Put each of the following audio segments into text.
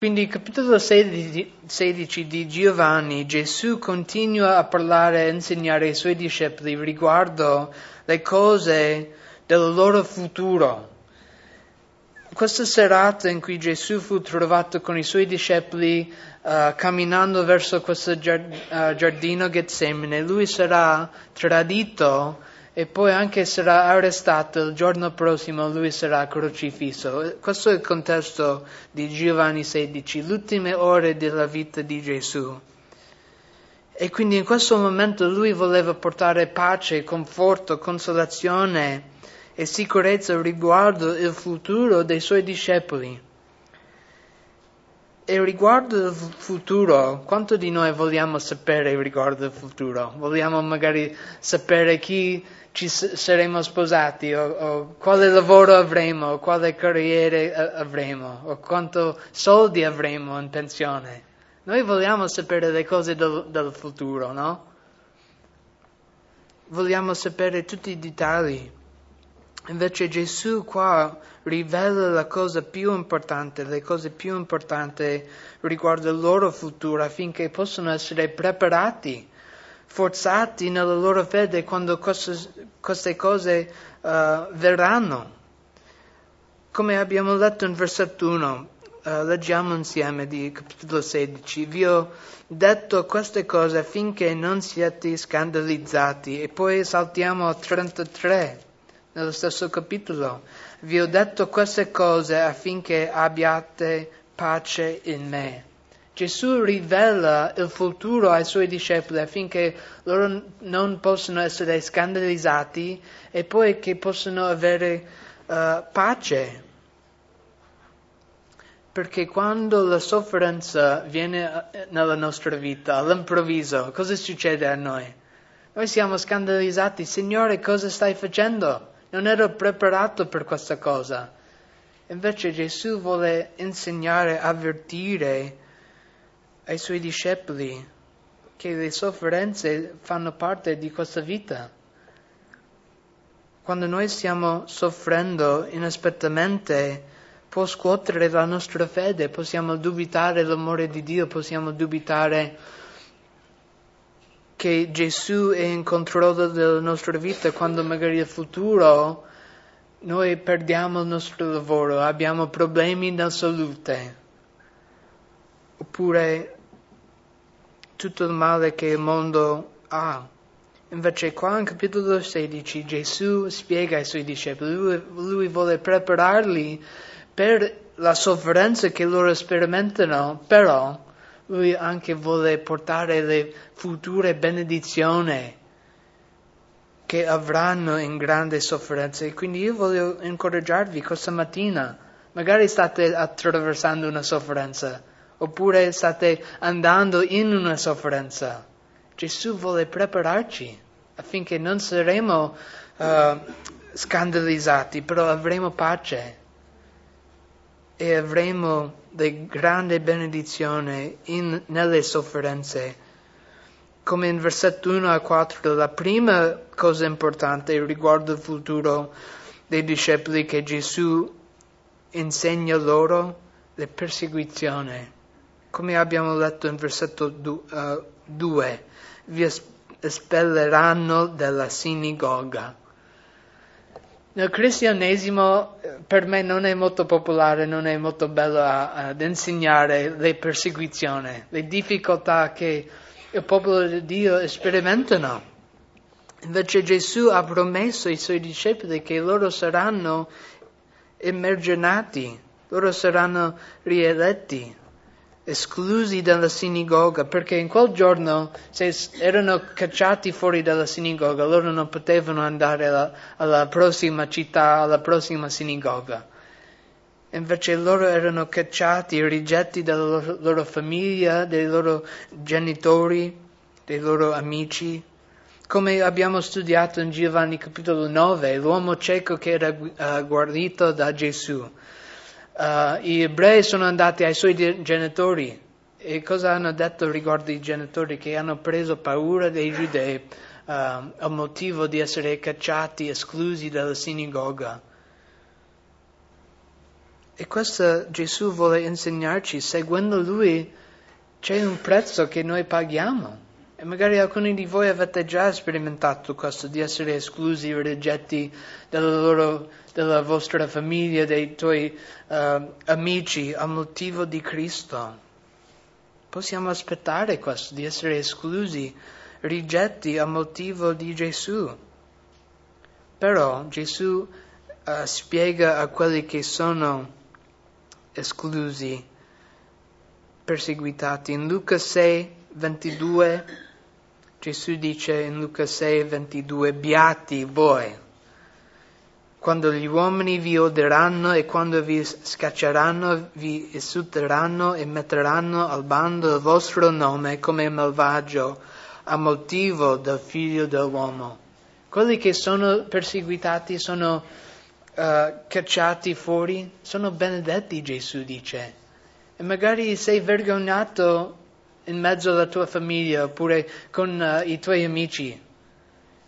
Quindi capitolo 16 di Giovanni, Gesù continua a parlare e insegnare ai suoi discepoli riguardo le cose del loro futuro. Questa serata in cui Gesù fu trovato con i suoi discepoli uh, camminando verso questo eh, giardino Getsemane, lui sarà tradito e poi anche sarà arrestato il giorno prossimo lui sarà crocifisso. Questo è il contesto di Giovanni 16, le ultime ore della vita di Gesù. E quindi in questo momento lui voleva portare pace, conforto, consolazione e sicurezza riguardo il futuro dei suoi discepoli. E riguardo il futuro, quanto di noi vogliamo sapere riguardo il futuro? Vogliamo magari sapere chi ci saremo sposati o, o quale lavoro avremo, o quale carriera avremo o quanto soldi avremo in pensione. Noi vogliamo sapere le cose del, del futuro, no? Vogliamo sapere tutti i dettagli. Invece Gesù qua rivela la cosa più importante, le cose più importanti riguardo il loro futuro affinché possano essere preparati forzati nella loro fede quando queste, queste cose uh, verranno. Come abbiamo letto in versetto 1, uh, eh, leggiamo insieme di capitolo 16, vi ho detto queste cose affinché non siate scandalizzati e poi saltiamo a 33 nello stesso capitolo. Vi ho detto queste cose affinché abbiate pace in me. Gesù rivela il futuro ai suoi discepoli affinché loro non possano essere scandalizzati e poi che possano avere uh, pace. Perché quando la sofferenza viene eh, nella nostra vita, all'improvviso, cosa succede a noi? Noi siamo scandalizzati, Signore, cosa stai facendo? Non ero preparato per questa cosa. Invece Gesù vuole insegnare, avvertire, ai suoi discepoli che le sofferenze fanno parte di questa vita. Quando noi stiamo soffrendo inaspettatamente può scuotere la nostra fede, possiamo dubitare l'amore di Dio, possiamo dubitare che Gesù è in controllo della nostra vita quando magari nel futuro noi perdiamo il nostro lavoro, abbiamo problemi nella salute, oppure tutto il male che il mondo ha. Invece qua in capitolo 16 Gesù spiega ai suoi discepoli, lui, lui vuole prepararli per la sofferenza che loro sperimentano, però lui anche vuole portare le future benedizioni che avranno in grande sofferenza. E quindi io voglio incoraggiarvi questa mattina, magari state attraversando una sofferenza, oppure state andando in una sofferenza. Gesù vuole prepararci affinché non saremo uh, scandalizzati, però avremo pace e avremo le grandi benedizioni in, nelle sofferenze. Come in versetto 1 a 4, la prima cosa importante riguardo il futuro dei discepoli che Gesù insegna loro, le persecuzioni come abbiamo letto in versetto 2, uh, vi espelleranno dalla sinagoga. Nel cristianesimo eh, per me non è molto popolare, non è molto bello ad insegnare le persecuzioni, le difficoltà che il popolo di Dio sperimentano. Invece Gesù ha promesso ai suoi discepoli che loro saranno immergenati, loro saranno rieletti esclusi dalla sinagoga, perché in quel giorno se erano cacciati fuori dalla sinagoga, loro non potevano andare alla, alla prossima città, alla prossima sinagoga. Invece loro erano cacciati, rigetti dalla loro, loro famiglia, dai loro genitori, dai loro amici. Come abbiamo studiato in Giovanni capitolo 9, l'uomo cieco che era uh, guarito da Gesù uh, gli ebrei sono andati ai suoi genitori e cosa hanno detto riguardo i genitori? Che hanno preso paura dei giudei uh, a motivo di essere cacciati, esclusi dalla sinagoga. E questo Gesù vuole insegnarci, seguendo Lui c'è un prezzo che noi paghiamo. E magari alcuni di voi avete già sperimentato questo, di essere esclusi o rigetti dalla, loro, dalla vostra famiglia, dei tuoi uh, amici, a motivo di Cristo. Possiamo aspettare questo, di essere esclusi, rigetti a motivo di Gesù. Però Gesù uh, spiega a quelli che sono esclusi, perseguitati. In Luca 6, 22, Gesù dice in Luca 6, 22, beati voi, quando gli uomini vi odieranno e quando vi scacceranno, vi insulteranno e metteranno al bando il vostro nome come malvagio a motivo del figlio dell'uomo. Quelli che sono perseguitati sono uh, cacciati fuori, sono benedetti, Gesù dice. E magari sei vergognato in mezzo alla tua famiglia oppure con uh, i tuoi amici.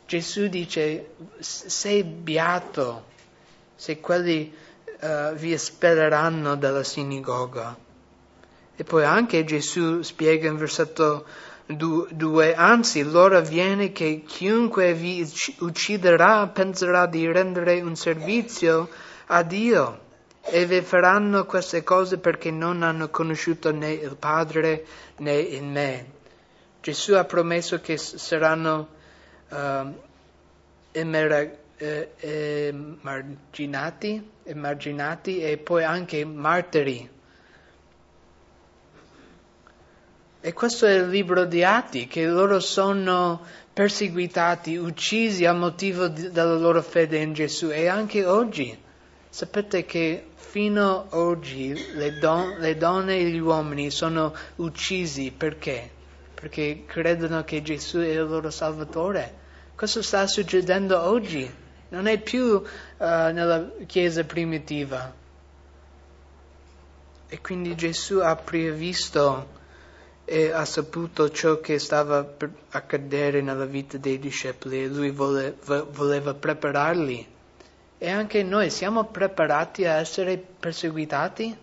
Gesù dice, sei beato se quelli uh, vi espelleranno dalla sinagoga. E poi anche Gesù spiega in versetto 2, anzi l'ora viene che chiunque vi ucciderà penserà di rendere un servizio a Dio e vi faranno queste cose perché non hanno conosciuto né il Padre né in me. Gesù ha promesso che saranno uh, emer- eh, emarginati, emarginati e poi anche martiri E questo è il libro di Atti, che loro sono perseguitati, uccisi a motivo di, della loro fede in Gesù. E anche oggi, sapete che fino ad oggi le, don, le donne e gli uomini sono uccisi perché? Perché credono che Gesù è il loro Salvatore. Questo sta succedendo oggi, non è più uh, nella Chiesa primitiva. E quindi Gesù ha previsto e ha saputo ciò che stava per accadere nella vita dei discepoli e lui vole, voleva prepararli. E anche noi siamo preparati a essere perseguitati?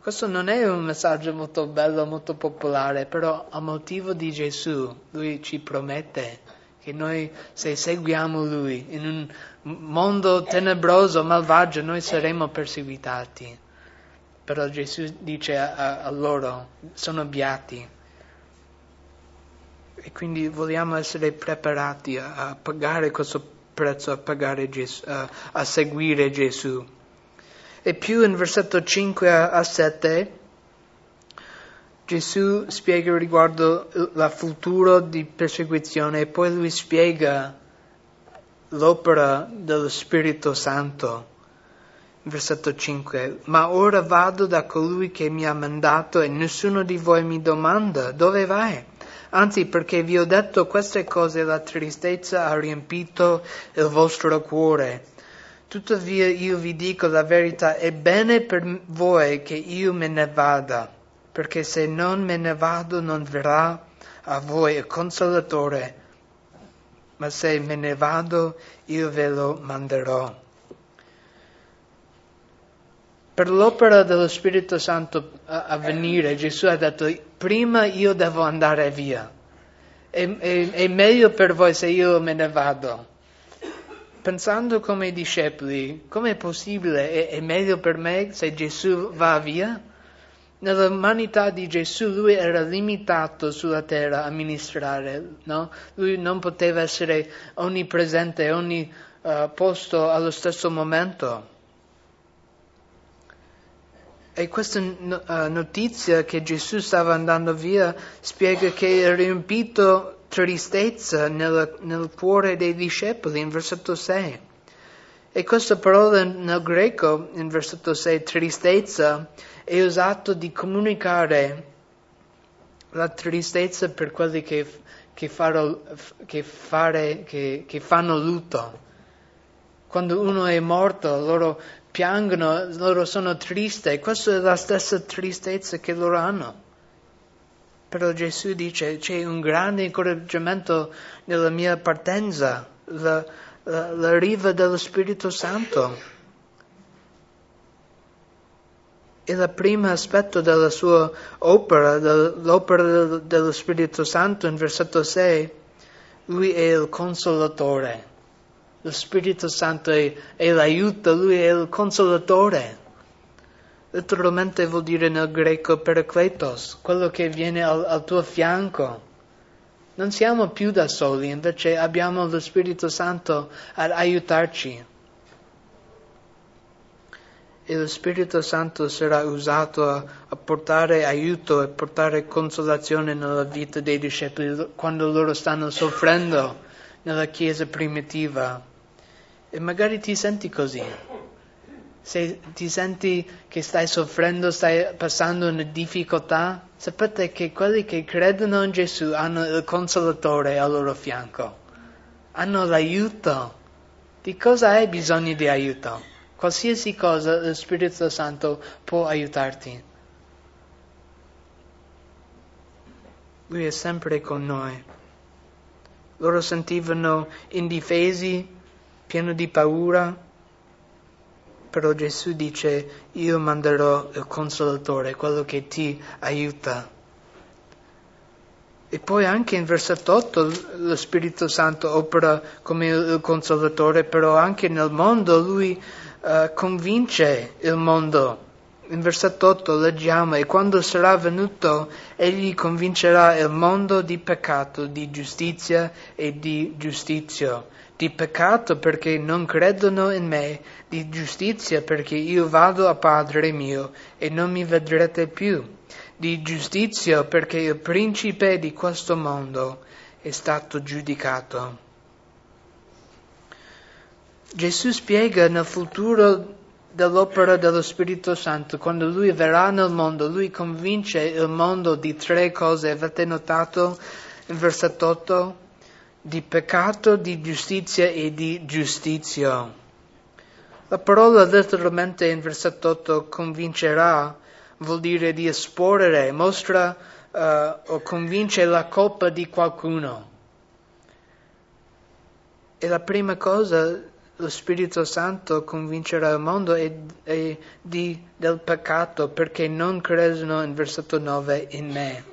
Questo non è un messaggio molto bello, molto popolare, però a motivo di Gesù lui ci promette che noi se seguiamo lui in un mondo tenebroso, malvagio, noi saremo perseguitati però Gesù dice a, a loro, sono beati. E quindi vogliamo essere preparati a, a pagare questo prezzo, a, pagare Gesù, a, a, seguire Gesù. E più in versetto 5 a 7 Gesù spiega riguardo il futuro di persecuzione e poi lui spiega l'opera dello Spirito Santo versetto 5, ma ora vado da colui che mi ha mandato e nessuno di voi mi domanda dove vai? Anzi, perché vi ho detto queste cose, la tristezza ha riempito il vostro cuore. Tuttavia io vi dico la verità, è bene per voi che io me ne vada, perché se non me ne vado non verrà a voi il consolatore, ma se me ne vado io ve lo manderò. Per l'opera dello Spirito Santo a venire, Gesù ha detto, prima io devo andare via. È, è, è meglio per voi se io me ne vado. Pensando come i discepoli, com'è possibile? È, è meglio per me se Gesù va via? Nell'umanità di Gesù lui era limitato sulla terra a ministrare, no? Lui non poteva essere onnipresente, ogni uh, posto allo stesso momento. E questa uh, notizia che Gesù stava andando via spiega che è riempito tristezza nel, nel cuore dei discepoli in versetto 6. E questa parola nel greco, in versetto 6, tristezza, è usato di comunicare la tristezza per quelli che, che, faro, che, fare, che fanno lutto. Quando uno è morto, loro piangono, loro sono tristi, questa è la stessa tristezza che loro hanno. Però Gesù dice c'è un grande incoraggiamento nella mia partenza, la, la, la riva dello Spirito Santo. è il primo aspetto della sua opera, dell'opera dello Spirito Santo in versetto 6. Lui è il consolatore. Lo Spirito Santo è, è l'aiuto, lui è il consolatore. Letteralmente vuol dire nel greco pericletos, quello che viene al, al tuo fianco. Non siamo più da soli, invece abbiamo lo Spirito Santo ad aiutarci e lo Spirito Santo sarà usato a, a, portare aiuto e portare consolazione nella vita dei discepoli quando loro stanno soffrendo nella Chiesa primitiva. E magari ti senti così. Se ti senti che stai soffrendo, stai passando una difficoltà, sapete che quelli che credono in Gesù hanno il consolatore al loro fianco, hanno l'aiuto. Di cosa hai bisogno di aiuto? Qualsiasi cosa lo Spirito Santo può aiutarti. Lui è sempre con noi. Loro sentivano indifesi, pieni di paura, però Gesù dice io manderò il consolatore, quello che ti aiuta. E poi anche in versetto 8 lo Spirito Santo opera come il consolatore, però anche nel mondo lui uh, convince il mondo. In versetto 8 leggiamo, e quando sarà venuto, egli convincerà il mondo di peccato, di giustizia e di giustizio. Di peccato perché non credono in me, di giustizia perché io vado a Padre mio e non mi vedrete più, di giustizia perché il principe di questo mondo è stato giudicato. Gesù spiega nel futuro dell'opera dello Spirito Santo, quando lui verrà nel mondo, lui convince il mondo di tre cose, avete notato in versetto 8? Di peccato, di giustizia e di giustizia. La parola letteralmente in versetto 8 convincerà vuol dire di esporre, mostra uh, o convince la colpa di qualcuno. E la prima cosa lo Spirito Santo convincerà il mondo e, e di, del peccato perché non credono in versetto 9 in me.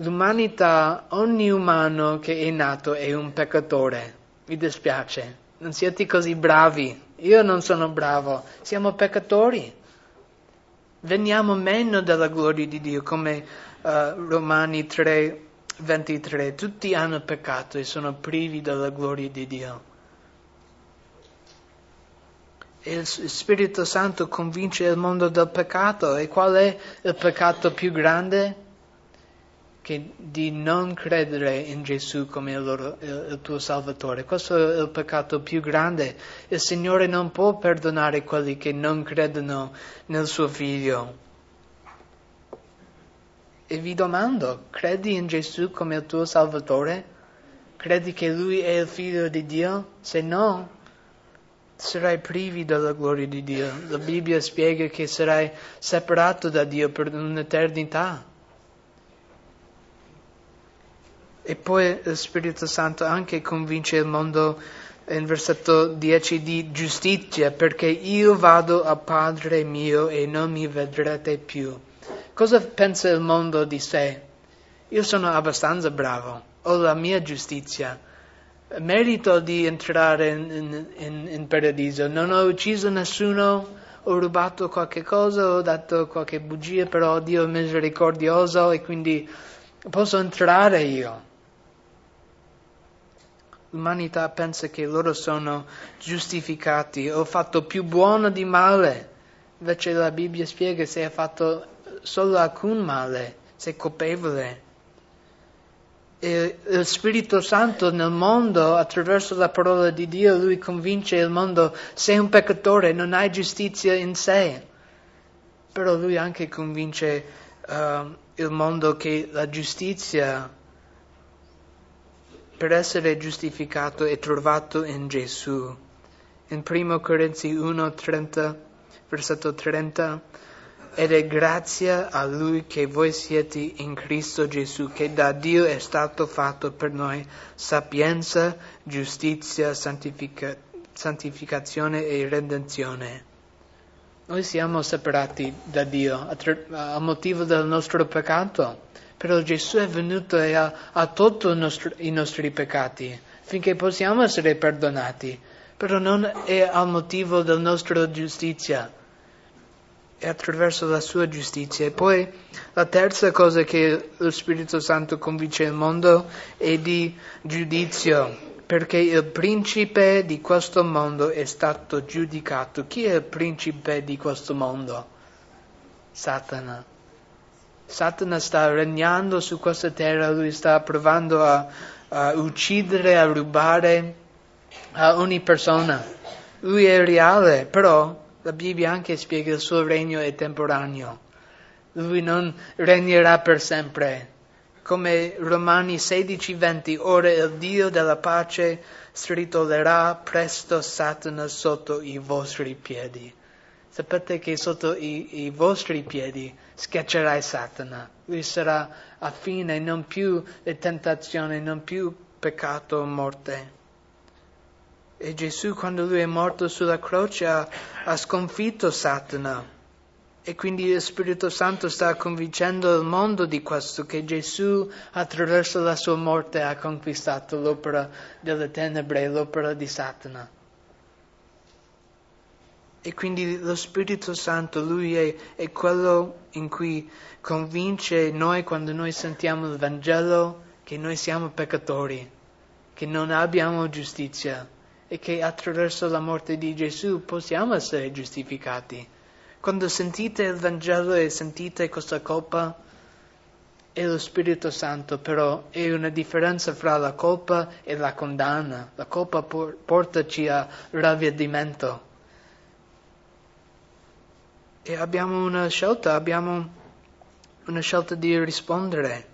L'umanità, ogni umano che è nato è un peccatore. Mi dispiace, non siete così bravi. Io non sono bravo, siamo peccatori. Veniamo meno della gloria di Dio, come uh, Romani 3, 23. Tutti hanno peccato e sono privi della gloria di Dio il Spirito Santo convince il mondo del peccato. E qual è il peccato più grande? Che di non credere in Gesù come il, loro, il, il tuo Salvatore. Questo è il peccato più grande. Il Signore non può perdonare quelli che non credono nel suo Figlio. E vi domando, credi in Gesù come il tuo Salvatore? Credi che Lui è il Figlio di Dio? Se no, sarai privi della gloria di Dio. La Bibbia spiega che sarai separato da Dio per un'eternità. E poi lo Spirito Santo anche convince il mondo in versetto 10 di giustizia, perché io vado a Padre mio e non mi vedrete più. Cosa pensa il mondo di sé? Io sono abbastanza bravo, ho la mia giustizia merito di entrare in, in, in, paradiso. Non ho ucciso nessuno, ho rubato qualche cosa, ho dato qualche bugia, però Dio è misericordioso e quindi posso entrare io. L'umanità pensa che loro sono giustificati, ho fatto più buono di male. Invece la Bibbia spiega se hai fatto solo alcun male, sei colpevole lo Spirito Santo nel mondo, attraverso la parola di Dio, lui convince il mondo, sei un peccatore, non hai giustizia in sé. Però lui anche convince uh, il mondo che la giustizia, per essere giustificato, è trovato in Gesù. In 1 Corinzi 1, 30, versetto 30, ed è grazie a Lui che voi siete in Cristo Gesù, che da Dio è stato fatto per noi sapienza, giustizia, santifica- santificazione e redenzione. Noi siamo separati da Dio a motivo del nostro peccato, però Gesù è venuto e ha, ha tolto nostro, i nostri peccati finché possiamo essere perdonati, però non è a motivo della nostra giustizia, è attraverso la sua giustizia. E poi la terza cosa che lo Spirito Santo convince il mondo è di giudizio perché il principe di questo mondo è stato giudicato. Chi è il principe di questo mondo? Satana. Satana sta regnando su questa terra, lui sta provando a, a uccidere, a rubare a ogni persona. Lui è reale, però la Bibbia anche spiega che il suo regno è temporaneo. Lui non regnerà per sempre come Romani 16:20, ora il Dio della pace stritolerà presto Satana sotto i vostri piedi. Sapete che sotto i, i vostri piedi schiaccerai Satana. Lui sarà a fine, non più le tentazioni, non più peccato o morte. E Gesù, quando lui è morto sulla croce, ha, ha sconfitto Satana. E quindi lo Spirito Santo sta convincendo il mondo di questo, che Gesù attraverso la sua morte ha conquistato l'opera delle tenebre, l'opera di Satana. E quindi lo Spirito Santo, Lui è, è quello in cui convince noi quando noi sentiamo il Vangelo che noi siamo peccatori, che non abbiamo giustizia e che attraverso la morte di Gesù possiamo essere giustificati. Quando sentite il Vangelo e sentite questa colpa, è lo Spirito Santo, però è una differenza fra la colpa e la condanna. La colpa por- portaci a ravvedimento. E abbiamo una scelta, abbiamo una scelta di rispondere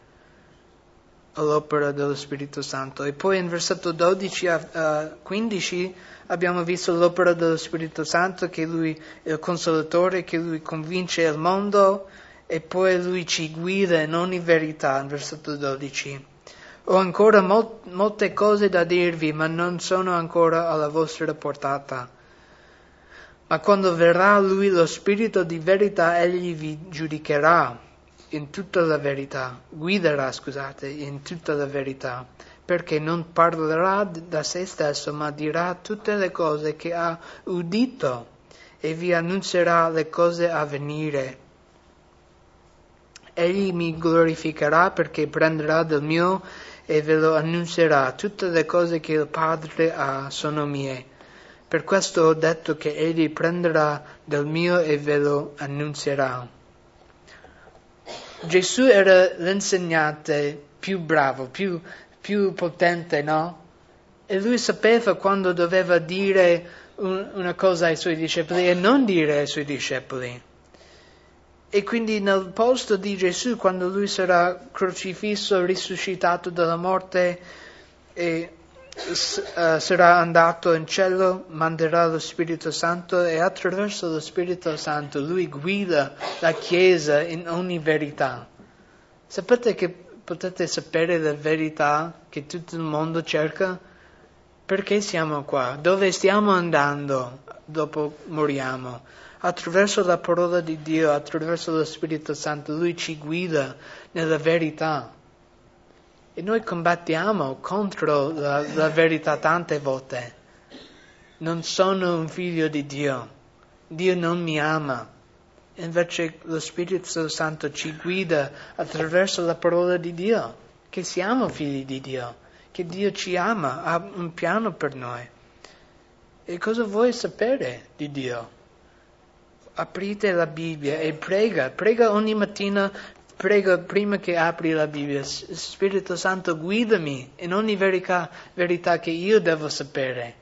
all'opera dello Spirito Santo. E poi in versetto 12 a 15 abbiamo visto l'opera dello Spirito Santo, che Lui è il consolatore, che Lui convince il mondo e poi Lui ci guida in ogni verità, in versetto 12. Ho ancora mol- molte cose da dirvi, ma non sono ancora alla vostra portata. Ma quando verrà Lui lo Spirito di verità, Egli vi giudicherà in tutta la verità, guiderà, scusate, in tutta la verità, perché non parlerà da se stesso, ma dirà tutte le cose che ha udito e vi annunzierà le cose a venire. Egli mi glorificherà perché prenderà del mio e ve lo annunzierà. Tutte le cose che il Padre ha sono mie. Per questo ho detto che egli prenderà del mio e ve lo annunzierà. Gesù era l'insegnante più bravo, più, più potente, no? E lui sapeva quando doveva dire un, una cosa ai suoi discepoli e non dire ai suoi discepoli. E quindi nel posto di Gesù, quando lui sarà crocifisso, risuscitato dalla morte e sarà andato in cielo, manderà lo Spirito Santo e attraverso lo Spirito Santo lui guida la Chiesa in ogni verità. Sapete che potete sapere la verità che tutto il mondo cerca? Perché siamo qua? Dove stiamo andando dopo moriamo? Attraverso la parola di Dio, attraverso lo Spirito Santo, Lui ci guida nella verità. E noi combattiamo contro la, la verità tante volte. Non sono un figlio di Dio. Dio non mi ama. Invece lo Spirito Santo ci guida attraverso la parola di Dio, che siamo figli di Dio, che Dio ci ama, ha un piano per noi. E cosa vuoi sapere di Dio? Aprite la Bibbia e prega, prega ogni mattina Prego prima che apri la Bibbia, Spirito Santo, guidami in ogni verità, verità che io devo sapere.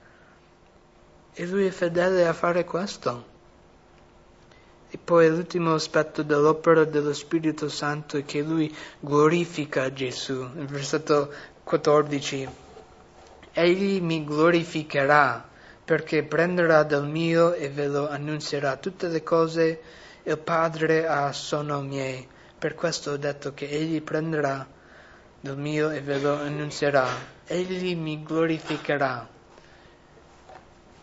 E lui è fedele a fare questo. E poi l'ultimo aspetto dell'opera dello Spirito Santo è che lui glorifica Gesù. Nel versetto 14. Egli mi glorificherà perché prenderà del mio e ve lo annunzierà. Tutte le cose il Padre ha sono miei. Per questo ho detto che egli prenderà del mio e ve lo annunzierà. Egli mi glorificherà.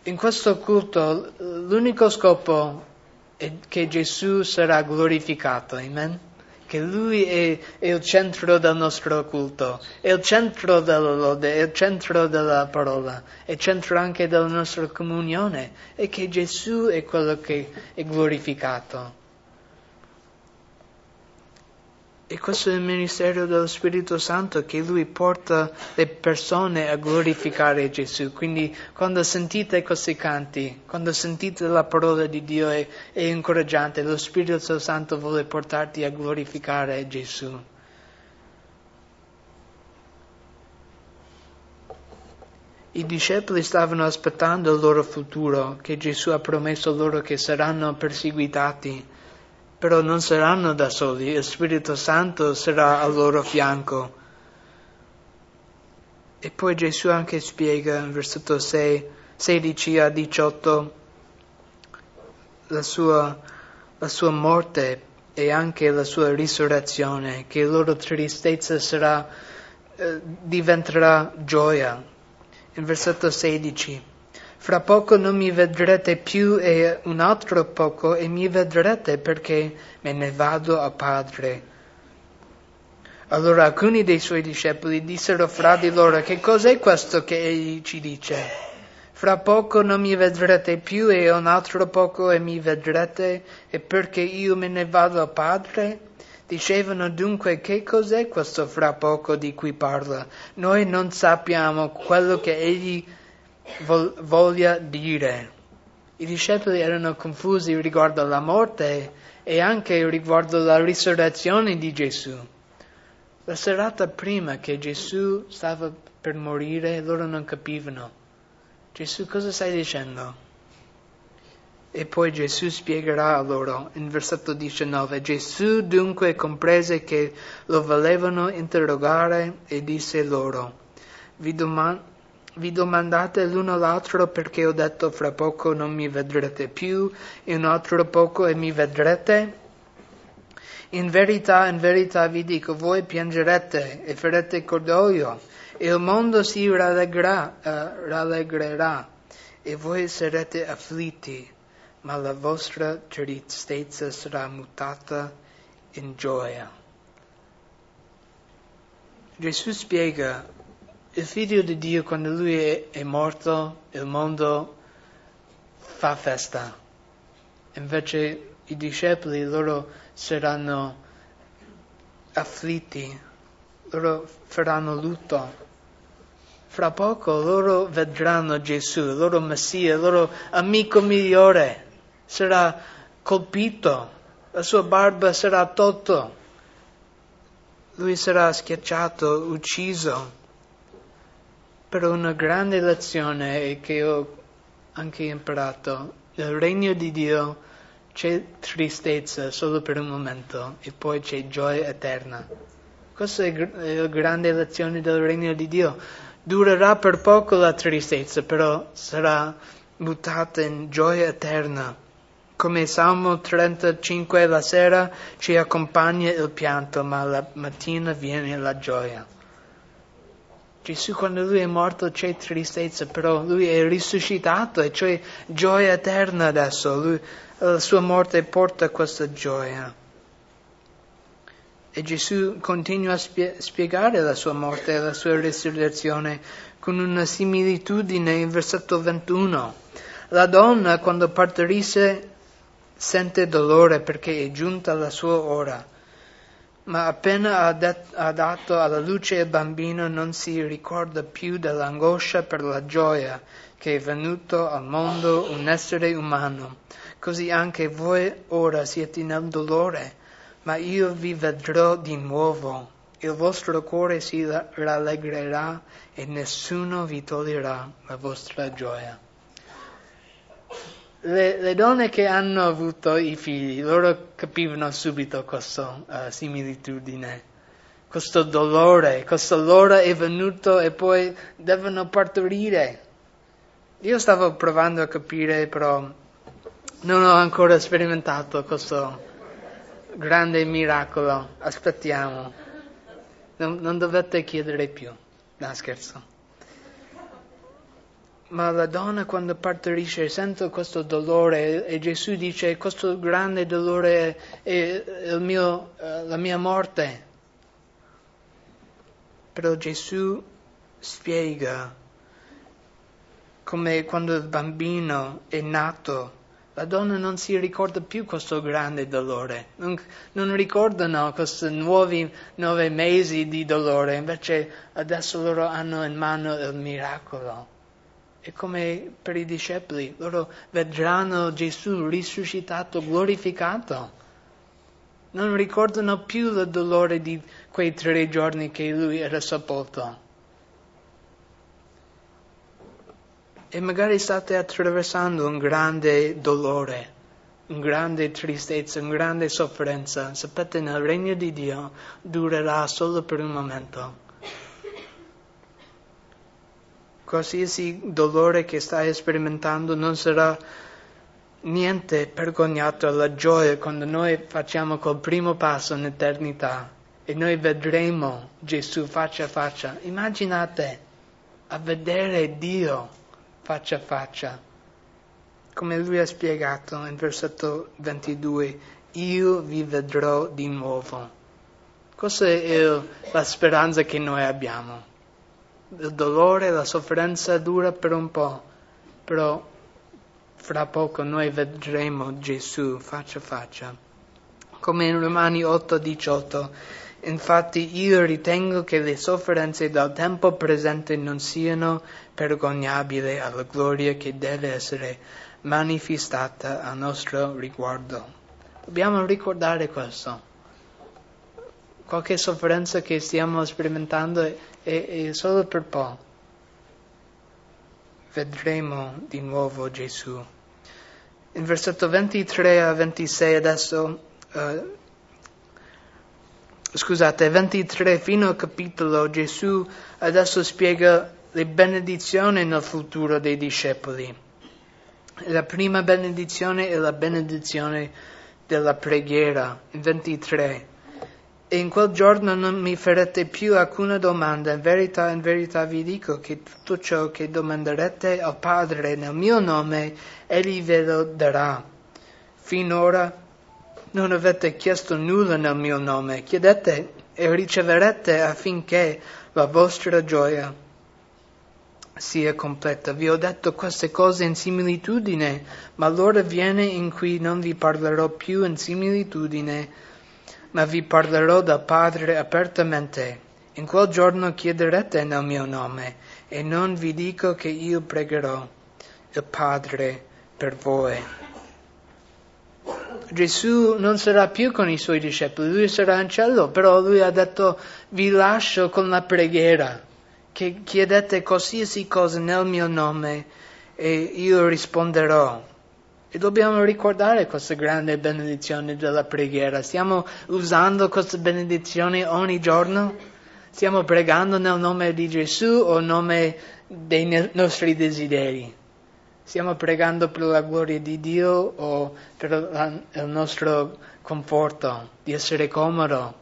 In questo culto l'unico scopo e che Gesù sarà glorificato. Amen? Che Lui è, è, il centro del nostro culto, è il centro della lode, è il centro della parola, è il centro anche della nostra comunione e che Gesù è quello che è glorificato. E questo è il ministero dello Spirito Santo che lui porta le persone a glorificare Gesù. Quindi quando sentite questi canti, quando sentite la parola di Dio è, è incoraggiante, lo Spirito Santo vuole portarti a glorificare Gesù. I discepoli stavano aspettando il loro futuro, che Gesù ha promesso loro che saranno perseguitati però non saranno da soli, il Spirito Santo sarà al loro fianco. E poi Gesù anche spiega in versetto 6, 16 a 18 la sua, la sua morte e anche la sua risurrezione, che la loro tristezza sarà, eh, diventerà gioia. In versetto 16 fra poco non mi vedrete più e un altro poco e mi vedrete perché me ne vado a Padre. Allora alcuni dei suoi discepoli dissero fra di loro che cos'è questo che egli ci dice? Fra poco non mi vedrete più e un altro poco e mi vedrete e perché io me ne vado a Padre? Dicevano dunque che cos'è questo fra poco di cui parla? Noi non sappiamo quello che egli voglia dire. I discepoli erano confusi riguardo alla morte e anche riguardo alla risurrezione di Gesù. La serata prima che Gesù stava per morire, loro non capivano. Gesù cosa stai dicendo? E poi Gesù spiegherà a loro in versetto 19. Gesù dunque comprese che lo volevano interrogare e disse loro, vi, doman- vi domandate l'uno l'altro perché ho detto fra poco non mi vedrete più e un altro poco e mi vedrete? In verità, in verità vi dico, voi piangerete e farete cordoglio e il mondo si rallegrerà, uh, rallegrerà e voi sarete afflitti, ma la vostra tristezza sarà mutata in gioia. Gesù spiega il figlio di Dio quando lui è, è morto, il mondo fa festa. Invece i discepoli loro saranno afflitti, loro faranno lutto. Fra poco loro vedranno Gesù, il loro Messia, il loro amico migliore, sarà colpito, la sua barba sarà tolta, lui sarà schiacciato, ucciso. Però una grande lezione che ho anche imparato, nel regno di Dio c'è tristezza solo per un momento e poi c'è gioia eterna. Questa è la grande lezione del regno di Dio. Durerà per poco la tristezza, però sarà mutata in gioia eterna. Come Salmo 35 la sera ci accompagna il pianto, ma la mattina viene la gioia. Gesù quando lui è morto c'è tristezza, però lui è risuscitato e c'è gioia eterna adesso. Lui, la sua morte porta questa gioia. E Gesù continua a spie- spiegare la sua morte e la sua risurrezione con una similitudine in versetto 21. La donna quando partorisse sente dolore perché è giunta la sua ora ma appena ha, det- ha dato alla luce il bambino non si ricorda più dell'angoscia per la gioia che è venuto al mondo un essere umano. Così anche voi ora siete nel dolore, ma io vi vedrò di nuovo. Il vostro cuore si rallegrerà e nessuno vi toglierà la vostra gioia le, le, donne che hanno avuto i figli, loro capivano subito questa uh, similitudine, questo dolore, questo loro è venuto e poi devono partorire. Io stavo provando a capire, però non ho ancora sperimentato questo grande miracolo. Aspettiamo. Non, non dovete chiedere più. No, scherzo. Ma la donna quando partorisce sente questo dolore e Gesù dice questo grande dolore è mio, eh, la mia morte. Però Gesù spiega come quando il bambino è nato, la donna non si ricorda più questo grande dolore, non, non ricordano questi nuovi nove mesi di dolore, invece adesso loro hanno in mano il miracolo. E come per i discepoli, loro vedranno Gesù risuscitato, glorificato. Non ricordano più il dolore di quei tre giorni che lui era sepolto. E magari state attraversando un grande dolore, una grande tristezza, una grande sofferenza. Sapete, nel regno di Dio durerà solo per un momento qualsiasi dolore che stai sperimentando non sarà niente vergognato alla gioia quando noi facciamo quel primo passo in eternità e noi vedremo Gesù faccia a faccia. Immaginate a vedere Dio faccia a faccia. Come lui ha spiegato in versetto 22, io vi vedrò di nuovo. Questa è la speranza che noi abbiamo il dolore, la sofferenza dura per un po', però fra poco noi vedremo Gesù faccia a faccia. Come in Romani 8:18, infatti io ritengo che le sofferenze del tempo presente non siano vergognabili alla gloria che deve essere manifestata a nostro riguardo. Dobbiamo ricordare questo qualche sofferenza che stiamo sperimentando è, è, solo per po'. Vedremo di nuovo Gesù. In versetto 23 a 26 adesso, uh, scusate, 23 fino al capitolo, Gesù adesso spiega le benedizioni nel futuro dei discepoli. La prima benedizione è la benedizione della preghiera, in 23. E in quel giorno non mi farete più alcuna domanda. In verità, in verità vi dico che tutto ciò che domanderete al Padre nel mio nome, Egli ve lo darà. Finora non avete chiesto nulla nel mio nome. Chiedete e riceverete affinché la vostra gioia sia completa. Vi ho detto queste cose in similitudine, ma l'ora viene in cui non vi parlerò più in similitudine ma vi parlerò del Padre apertamente. In quel giorno chiederete nel mio nome, e non vi dico che io pregherò il Padre per voi. Gesù non sarà più con i suoi discepoli, lui sarà in cielo, però lui ha detto vi lascio con la preghiera, che chiedete qualsiasi cosa nel mio nome e io risponderò. E dobbiamo ricordare questa grande benedizione della preghiera. Stiamo usando questa benedizione ogni giorno? Stiamo pregando nel nome di Gesù o nel nome dei nostri desideri? Stiamo pregando per la gloria di Dio o per la, il nostro conforto, di essere comodo?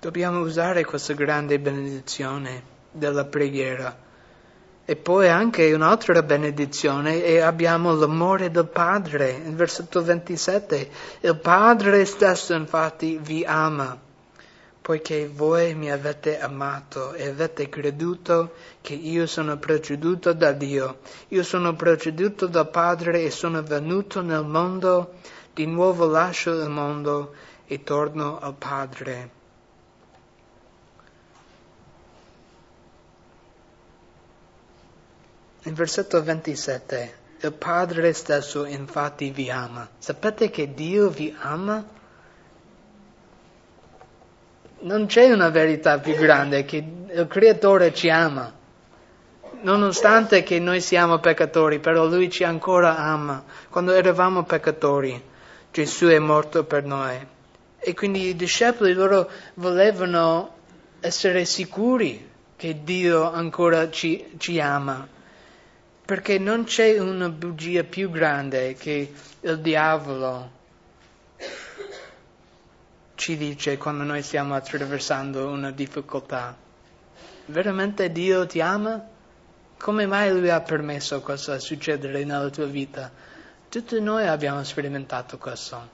Dobbiamo usare questa grande benedizione della preghiera. E poi anche un'altra benedizione e abbiamo l'amore del Padre. In versetto 27, il Padre stesso infatti vi ama, poiché voi mi avete amato e avete creduto che io sono proceduto da Dio. Io sono proceduto dal Padre e sono venuto nel mondo, di nuovo lascio il mondo e torno al Padre. In versetto 27, il Padre stesso infatti vi ama. Sapete che Dio vi ama? Non c'è una verità più grande che il Creatore ci ama. Nonostante che noi siamo peccatori, però Lui ci ancora ama. Quando eravamo peccatori, Gesù è morto per noi. E quindi i discepoli loro volevano essere sicuri che Dio ancora ci, ci ama perché non c'è una bugia più grande che il diavolo ci dice quando noi stiamo attraversando una difficoltà. Veramente Dio ti ama? Come mai Lui ha permesso questo a succedere nella tua vita? Tutti noi abbiamo sperimentato questo.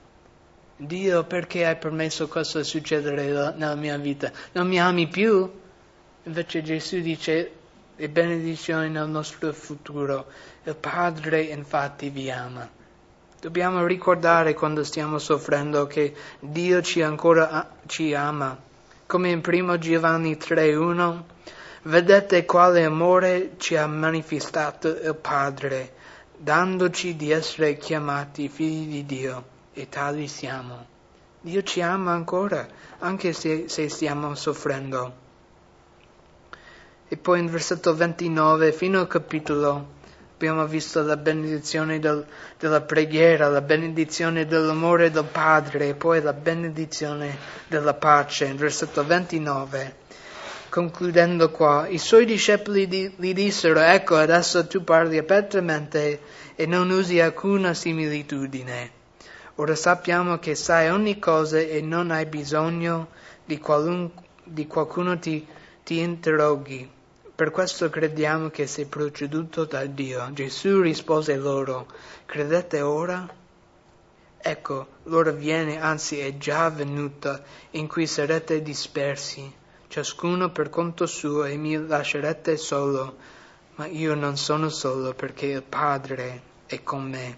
Dio, perché hai permesso questo a succedere nella mia vita? Non mi ami più? Invece Gesù dice, le benedizioni nel nostro futuro. Il Padre infatti vi ama. Dobbiamo ricordare quando stiamo soffrendo che Dio ci ancora ci ama. Come in 1 Giovanni 3.1, vedete quale amore ci ha manifestato il Padre, dandoci di essere chiamati figli di Dio, e tali siamo. Dio ci ama ancora, anche se, se stiamo soffrendo. E poi in versetto 29, fino al capitolo, abbiamo visto la benedizione del, della preghiera, la benedizione dell'amore del Padre e poi la benedizione della pace. In versetto 29, concludendo qua, i suoi discepoli gli dissero, ecco adesso tu parli apertamente e non usi alcuna similitudine. Ora sappiamo che sai ogni cosa e non hai bisogno di, qualun, di qualcuno ti, ti interroghi. Per questo crediamo che sei proceduto da Dio. Gesù rispose loro, credete ora? Ecco, l'ora viene, anzi è già venuta, in cui sarete dispersi, ciascuno per conto suo, e mi lascerete solo. Ma io non sono solo, perché il Padre è con me.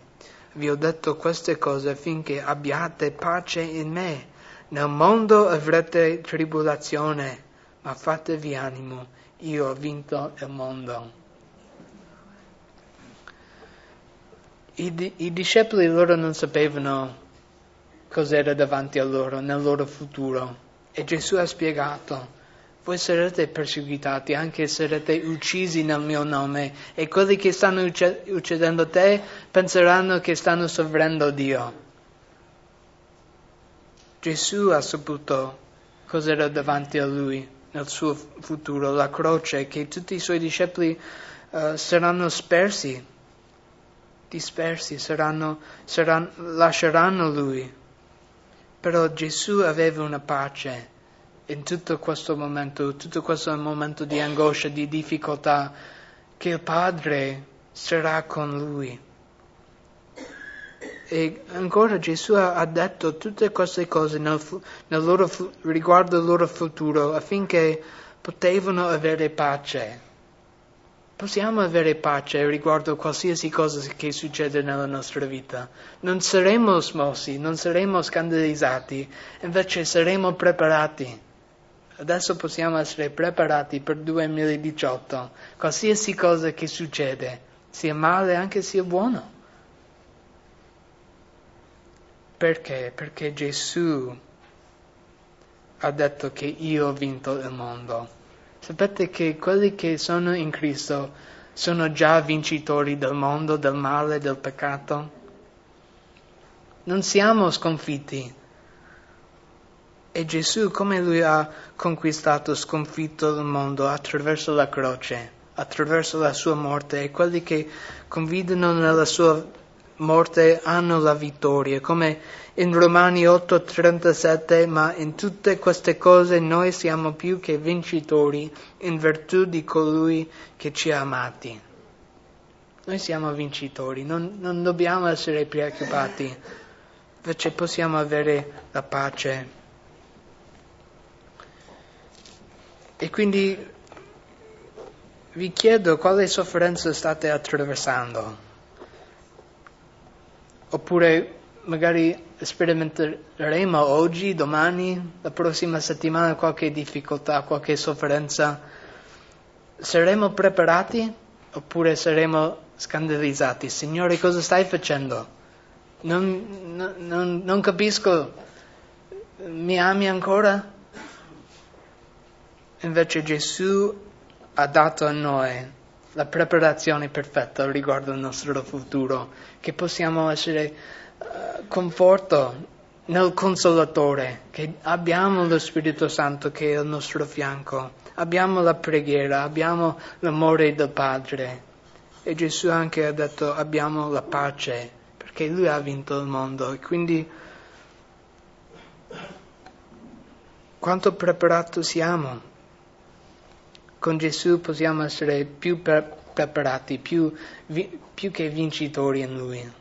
Vi ho detto queste cose affinché abbiate pace in me. Nel mondo avrete tribolazione, ma fatevi animo io ho vinto il mondo. I, I, discepoli loro non sapevano cos'era davanti a loro, nel loro futuro. E Gesù ha spiegato, voi sarete perseguitati, anche sarete uccisi nel mio nome, e quelli che stanno uccidendo te penseranno che stanno sovrendo Dio. Gesù ha saputo cos'era davanti a lui nel suo futuro, la croce, che tutti i suoi discepoli uh, saranno spersi, dispersi, saranno, saranno, lasceranno lui. Però Gesù aveva una pace in tutto questo momento, tutto questo momento di angoscia, di difficoltà, che il Padre sarà con lui. E ancora Gesù ha detto tutte queste cose nel, nel loro, riguardo il loro futuro affinché potevano avere pace. Possiamo avere pace riguardo qualsiasi cosa che succede nella nostra vita. Non saremo smossi, non saremo scandalizzati, invece saremo preparati. Adesso possiamo essere preparati per 2018. Qualsiasi cosa che succede, sia male anche sia buono. Perché? Perché Gesù ha detto che io ho vinto il mondo. Sapete che quelli che sono in Cristo sono già vincitori del mondo, del male, del peccato. Non siamo sconfitti. E Gesù, come lui ha conquistato, sconfitto il mondo attraverso la croce, attraverso la sua morte, e quelli che convidano nella sua morte hanno la vittoria, come in Romani 8:37, ma in tutte queste cose noi siamo più che vincitori in virtù di colui che ci ha amati. Noi siamo vincitori, non, non dobbiamo essere preoccupati, invece possiamo avere la pace. E quindi vi chiedo quale sofferenza state attraversando oppure magari sperimenteremo oggi, domani, la prossima settimana qualche difficoltà, qualche sofferenza. Saremo preparati oppure saremo scandalizzati? Signore, cosa stai facendo? Non, non, non capisco, mi ami ancora? Invece Gesù ha dato a noi la preparazione perfetta riguardo al nostro futuro, che possiamo essere uh, conforto nel consolatore, che abbiamo lo Spirito Santo che è al nostro fianco, abbiamo la preghiera, abbiamo l'amore del Padre. E Gesù anche ha detto abbiamo la pace, perché Lui ha vinto il mondo. E quindi quanto preparato siamo? Con Gesù possiamo essere più pre- preparati, più, più che vincitori in Lui.